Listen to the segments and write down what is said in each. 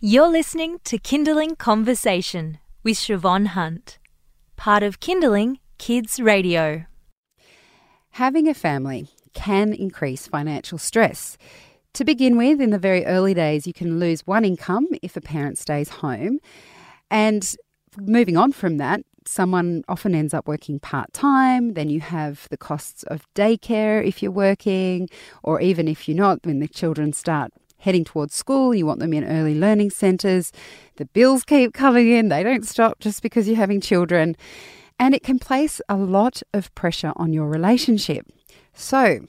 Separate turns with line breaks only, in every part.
You're listening to Kinderling Conversation with Shevonne Hunt, part of Kinderling Kids Radio.
Having a family can increase financial stress. To begin with, in the very early days, you can lose one income if a parent stays home. And moving on from that, someone often ends up working part time. Then you have the costs of daycare if you're working, or even if you're not, when the children start heading towards school, you want them in early learning centres. The bills keep coming in, they don't stop just because you're having children. And it can place a lot of pressure on your relationship. So,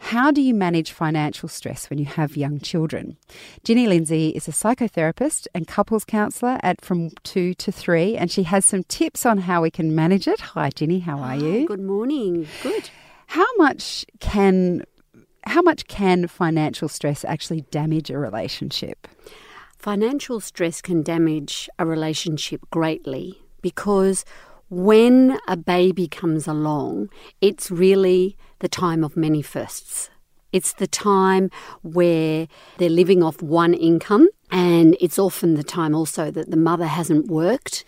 how do you manage financial stress when you have young children? Ginny Lindsay is a psychotherapist and couples counsellor at from two to three, and she has some tips on how we can manage it. Hi, Ginny, how are ah, you?
Good morning. Good.
How much can how much can financial stress actually damage a relationship?
Financial stress can damage a relationship greatly because when a baby comes along, it's really the time of many firsts. It's the time where they're living off one income, and it's often the time also that the mother hasn't worked.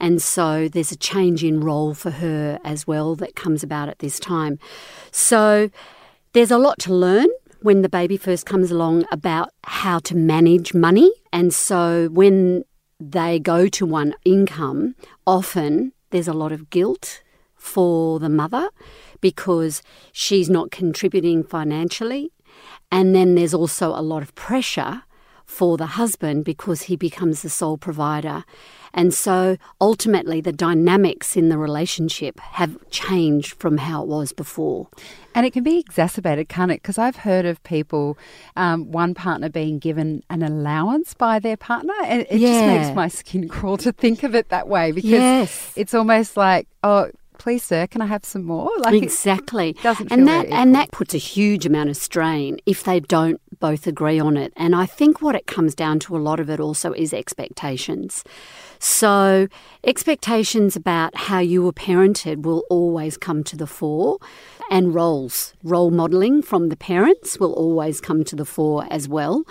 And so there's a change in role for her as well that comes about at this time. So there's a lot to learn when the baby first comes along about how to manage money. And so when they go to one income, often there's a lot of guilt for the mother because she's not contributing financially. And then there's also a lot of pressure for the husband because he becomes the sole provider. And so ultimately, the dynamics in the relationship have changed from how it was before.
And it can be exacerbated, can't it? Because I've heard of people, um, one partner being given an allowance by their partner. And it yeah. just makes my skin crawl to think of it that way because
yes.
it's almost like, oh, please sir can i have some more
like exactly
doesn't
and that and that puts a huge amount of strain if they don't both agree on it and i think what it comes down to a lot of it also is expectations so, expectations about how you were parented will always come to the fore, and roles, role modelling from the parents will always come to the fore as well,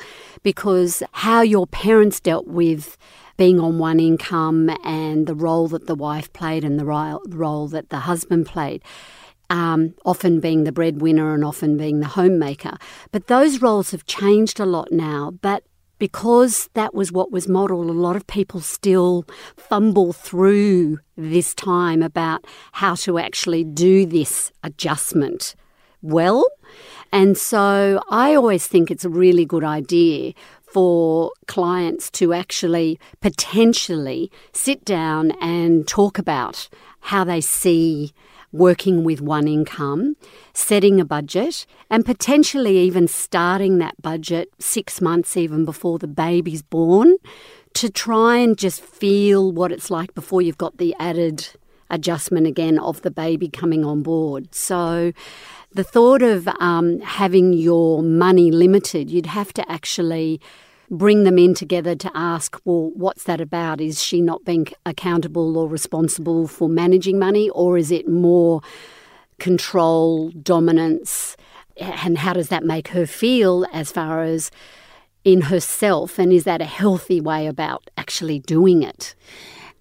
because how your parents dealt with being on one income and the role that the wife played and the role that the husband played. Um, often being the breadwinner and often being the homemaker. But those roles have changed a lot now. But because that was what was modelled, a lot of people still fumble through this time about how to actually do this adjustment well. And so I always think it's a really good idea for clients to actually potentially sit down and talk about how they see working with one income, setting a budget, and potentially even starting that budget six months even before the baby's born to try and just feel what it's like before you've got the added adjustment again of the baby coming on board. So, the thought of um, having your money limited, you'd have to actually bring them in together to ask, well, what's that about? Is she not being accountable or responsible for managing money, or is it more control, dominance? And how does that make her feel as far as in herself? And is that a healthy way about actually doing it?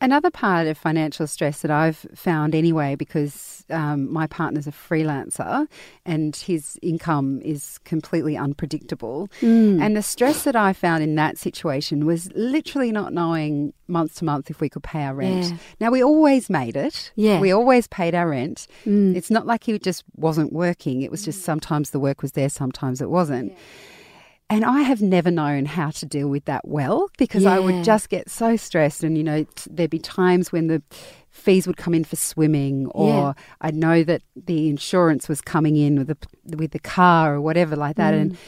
Another part of financial stress that I've found anyway, because um, my partner's a freelancer and his income is completely unpredictable. Mm. And the stress that I found in that situation was literally not knowing month to month if we could pay our rent. Yeah. Now, we always made it.
Yeah.
We always paid our rent. Mm. It's not like he just wasn't working, it was just sometimes the work was there, sometimes it wasn't. Yeah. And I have never known how to deal with that well because yeah. I would just get so stressed. And, you know, there'd be times when the fees would come in for swimming, or yeah. I'd know that the insurance was coming in with the, with the car or whatever like that. Mm. And,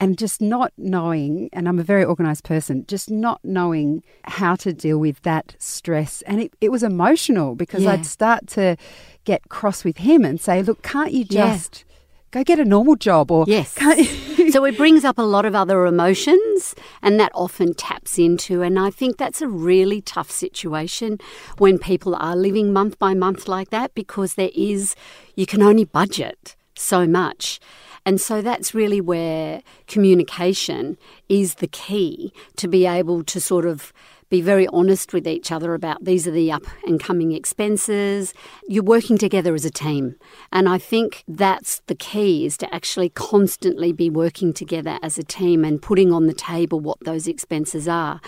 and just not knowing, and I'm a very organized person, just not knowing how to deal with that stress. And it, it was emotional because yeah. I'd start to get cross with him and say, look, can't you just go get a normal job or
yes. so it brings up a lot of other emotions and that often taps into and i think that's a really tough situation when people are living month by month like that because there is you can only budget so much. And so that's really where communication is the key to be able to sort of be very honest with each other about these are the up and coming expenses. You're working together as a team. And I think that's the key is to actually constantly be working together as a team and putting on the table what those expenses are.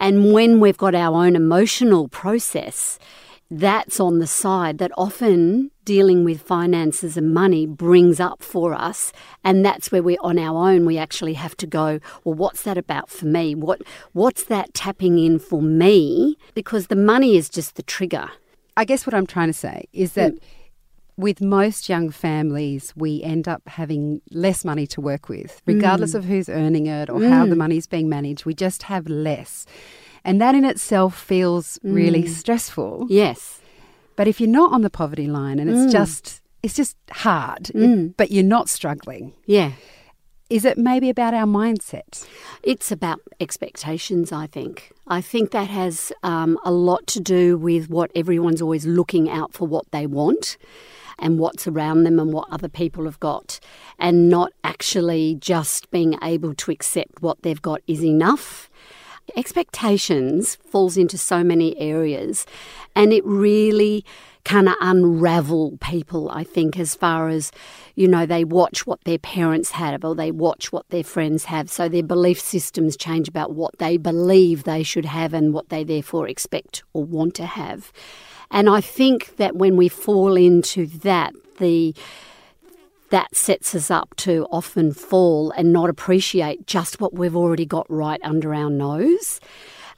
And when we've got our own emotional process, that's on the side that often dealing with finances and money brings up for us and that's where we're on our own we actually have to go well what's that about for me what what's that tapping in for me because the money is just the trigger
i guess what i'm trying to say is that mm. with most young families, we end up having less money to work with, regardless mm. of who's earning it or mm. how the money's being managed. We just have less. And that in itself feels really mm. stressful.
Yes.
But if you're not on the poverty line and it's mm. just it's just hard, mm. it, but you're not struggling.
Yeah.
Is it maybe about our mindset?
It's about expectations, I think. I think that has um, a lot to do with what everyone's always looking out for what they want and what's around them and what other people have got, and not actually just being able to accept what they've got is enough Expectations falls into so many areas and it really kind of unravel people, I think, as far as, you know, they watch what their parents have or they watch what their friends have. So their belief systems change about what they believe they should have and what they therefore expect or want to have. And I think that when we fall into that, the that sets us up to often fall and not appreciate just what we've already got right under our nose.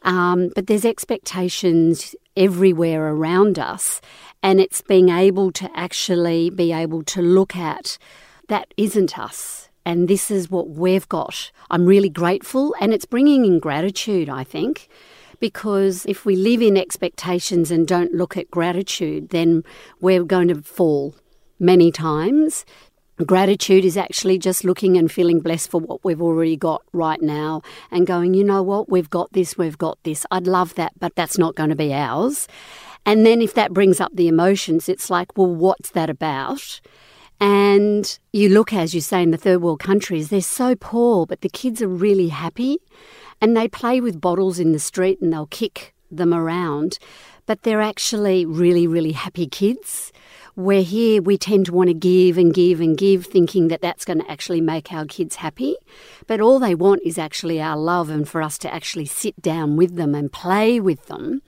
Um, but there's expectations everywhere around us, and it's being able to actually be able to look at that isn't us. And this is what we've got. I'm really grateful, and it's bringing in gratitude, I think because if we live in expectations and don't look at gratitude, then we're going to fall many times Gratitude is actually just looking and feeling blessed for what we've already got right now and going, you know what, we've got this, we've got this. I'd love that, but that's not going to be ours. And then if that brings up the emotions, it's like, well, what's that about? And you look, as you say, in the third world countries, they're so poor, but the kids are really happy and they play with bottles in the street and they'll kick them around, but they're actually really, really happy kids. Where here we tend to want to give and give and give, thinking that that's going to actually make our kids happy. But all they want is actually our love and for us to actually sit down with them and play with them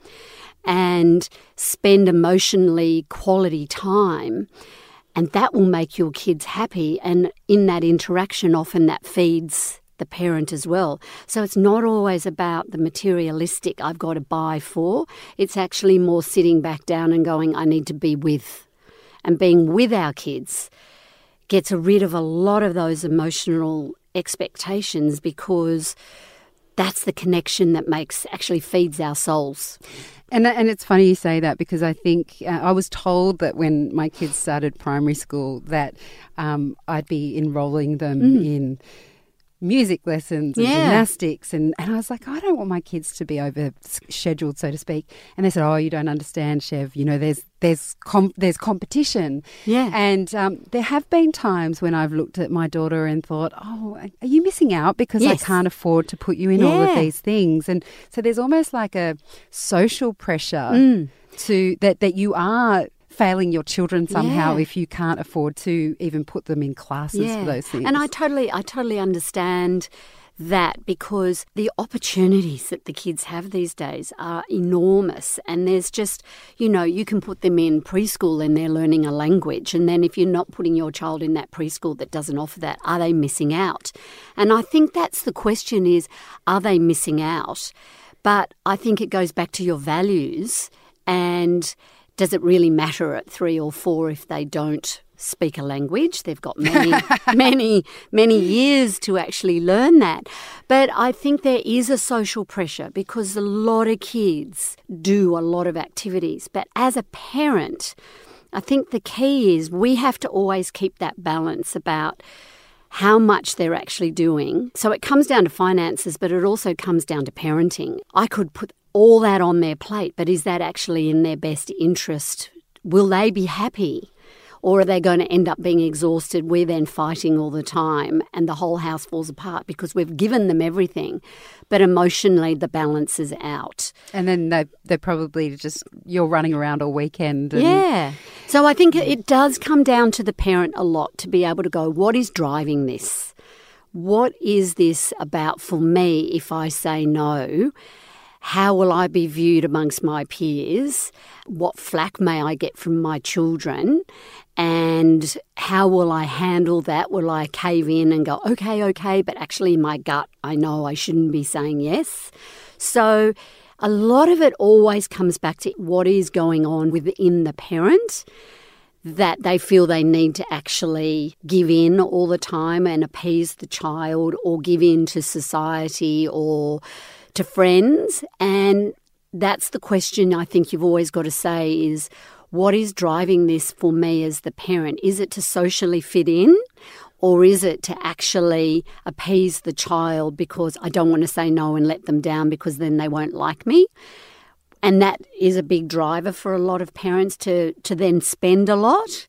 and spend emotionally quality time. And that will make your kids happy. And in that interaction, often that feeds the parent as well. So it's not always about the materialistic I've got to buy for. It's actually more sitting back down and going, I need to be with and being with our kids gets rid of a lot of those emotional expectations because that's the connection that makes actually feeds our souls.
And and it's funny you say that because I think uh, I was told that when my kids started primary school that um, I'd be enrolling them mm. in music lessons and yeah. gymnastics and, and I was like, I don't want my kids to be over scheduled, so to speak. And they said, Oh, you don't understand, Chev. You know, there's there's com- there's competition.
Yeah.
And um, there have been times when I've looked at my daughter and thought, Oh, are you missing out because yes. I can't afford to put you in yeah. all of these things? And so there's almost like a social pressure. Mm. To that, that you are failing your children somehow yeah. if you can't afford to even put them in classes yeah. for those things.
And I totally, I totally understand that because the opportunities that the kids have these days are enormous and there's just you know you can put them in preschool and they're learning a language and then if you're not putting your child in that preschool that doesn't offer that are they missing out and i think that's the question is are they missing out but i think it goes back to your values and does it really matter at three or four if they don't speak a language? They've got many, many, many years to actually learn that. But I think there is a social pressure because a lot of kids do a lot of activities. But as a parent, I think the key is we have to always keep that balance about how much they're actually doing. So it comes down to finances, but it also comes down to parenting. I could put all that on their plate, but is that actually in their best interest? Will they be happy? Or are they going to end up being exhausted? We're then fighting all the time and the whole house falls apart because we've given them everything. But emotionally, the balance is out.
And then they, they're probably just, you're running around all weekend. And...
Yeah. So I think it does come down to the parent a lot to be able to go, what is driving this? What is this about for me if I say no? How will I be viewed amongst my peers? What flack may I get from my children? And how will I handle that? Will I cave in and go, okay, okay, but actually in my gut, I know I shouldn't be saying yes? So a lot of it always comes back to what is going on within the parent that they feel they need to actually give in all the time and appease the child or give in to society or to friends. And that's the question I think you've always got to say is what is driving this for me as the parent? Is it to socially fit in? Or is it to actually appease the child because I don't want to say no and let them down because then they won't like me? And that is a big driver for a lot of parents to, to then spend a lot.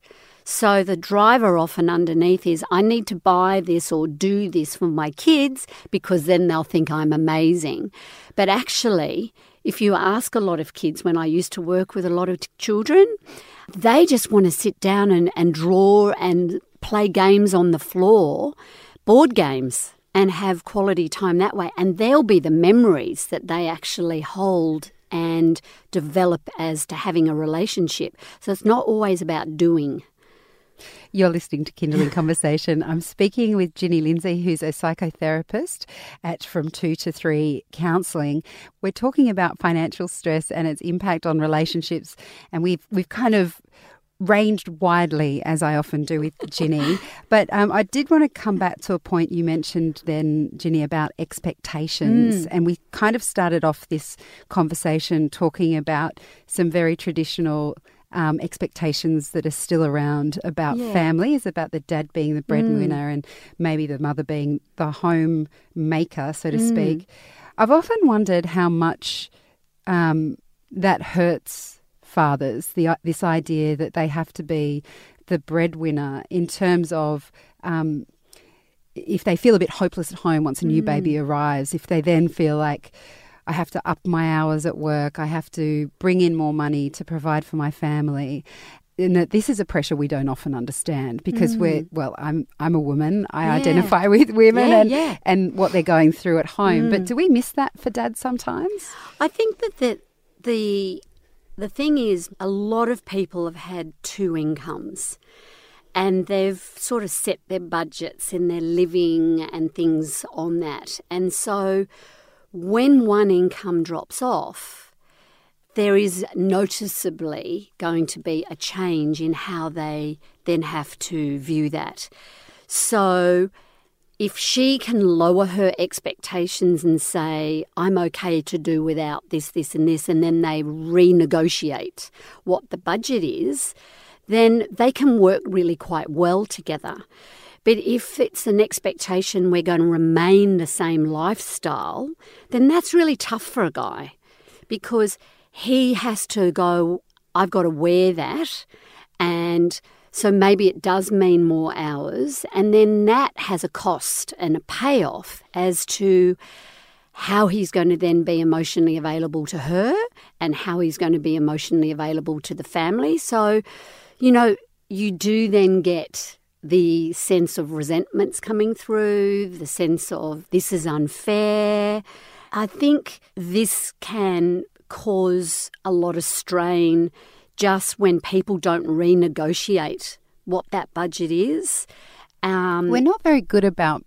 So the driver often underneath is I need to buy this or do this for my kids because then they'll think I'm amazing. But actually, if you ask a lot of kids, when I used to work with a lot of t- children, they just want to sit down and, and draw and play games on the floor, board games, and have quality time that way. And they'll be the memories that they actually hold and develop as to having a relationship. So it's not always about doing.
You're listening to Kinderling Conversation. I'm speaking with Ginny Lindsay, who's a psychotherapist at From Two to Three Counselling. We're talking about financial stress and its impact on relationships, and we've we've kind of ranged widely, as I often do with Ginny. but um, I did want to come back to a point you mentioned then, Ginny, about expectations. Mm. And we kind of started off this conversation talking about some very traditional um, expectations that are still around about yeah. families, about the dad being the breadwinner mm. and maybe the mother being the home maker, so to mm. speak. I've often wondered how much um, that hurts fathers, the, this idea that they have to be the breadwinner in terms of. Um, if they feel a bit hopeless at home once a new mm. baby arrives, if they then feel like, I have to up my hours at work. I have to bring in more money to provide for my family. And that this is a pressure we don't often understand because mm. we're well. I'm I'm a woman. I yeah. identify with women yeah, and yeah. and what they're going through at home. Mm. But do we miss that for dads sometimes?
I think that the the the thing is, a lot of people have had two incomes and they've sort of set their budgets and their living and things on that. And so when one income drops off, there is noticeably going to be a change in how they then have to view that. So, if she can lower her expectations and say, I'm okay to do without this, this, and this, and then they renegotiate what the budget is, then they can work really quite well together. But if it's an expectation we're going to remain the same lifestyle, then that's really tough for a guy because he has to go, I've got to wear that. And so maybe it does mean more hours. And then that has a cost and a payoff as to how he's going to then be emotionally available to her and how he's going to be emotionally available to the family. So, you know, you do then get the sense of resentments coming through, the sense of this is unfair. I think this can cause a lot of strain just when people don't renegotiate what that budget is.
Um, We're not very good about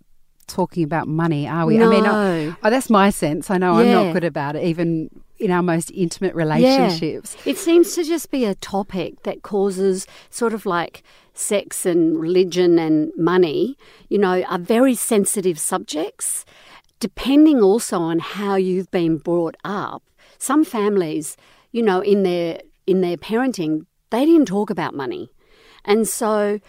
talking about money, are we?
No.
I mean, oh, oh, that's my sense. I know yeah. I'm not good about it, even in our most intimate relationships.
Yeah. It seems to just be a topic that causes sort of like sex and religion and money, you know, are very sensitive subjects. Depending also on how you've been brought up, some families, you know, in their in their parenting, they didn't talk about money. And so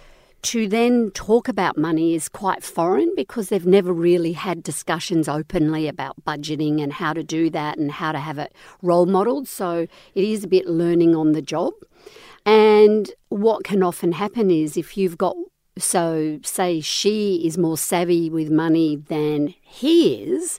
to then talk about money is quite foreign because they've never really had discussions openly about budgeting and how to do that and how to have it role modeled. So it is a bit learning on the job. And what can often happen is if you've got, so say she is more savvy with money than he is,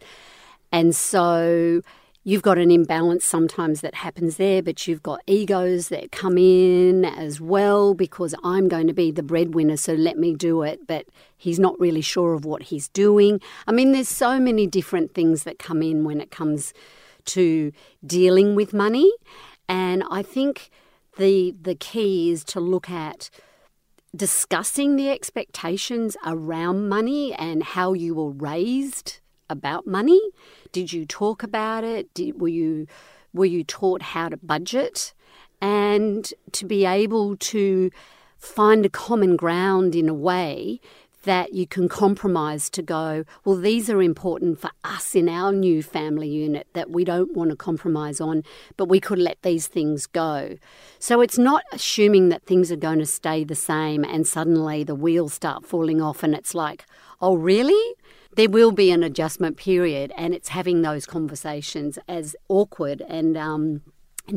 and so you've got an imbalance sometimes that happens there, but you've got egos that come in as well because I'm going to be the breadwinner, so let me do it. But he's not really sure of what he's doing. I mean, there's so many different things that come in when it comes to dealing with money. And I think the the key is to look at discussing the expectations around money and how you were raised about money? Did you talk about it? Did, were you were you taught how to budget? And to be able to find a common ground in a way that you can compromise to go, well, these are important for us in our new family unit that we don't want to compromise on, but we could let these things go. So it's not assuming that things are going to stay the same and suddenly the wheels start falling off and it's like, oh, really? There will be an adjustment period, and it's having those conversations as awkward and um,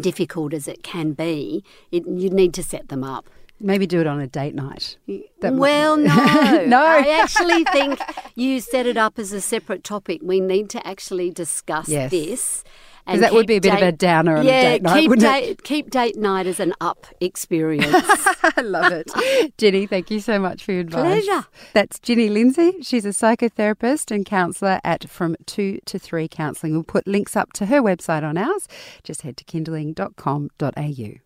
difficult as it can be. It, you need to set them up.
Maybe do it on a date night.
That well, no. no. I actually think you set it up as a separate topic. We need to actually discuss yes. this
because that would be a bit date, of a downer on yeah, a date night,
keep
wouldn't
date,
it?
Keep date night as an up experience.
I love it. Ginny, thank you so much for your advice.
Pleasure.
That's Ginny Lindsay. She's a psychotherapist and counsellor at From 2 to 3 Counselling. We'll put links up to her website on ours. Just head to kinderling.com.au.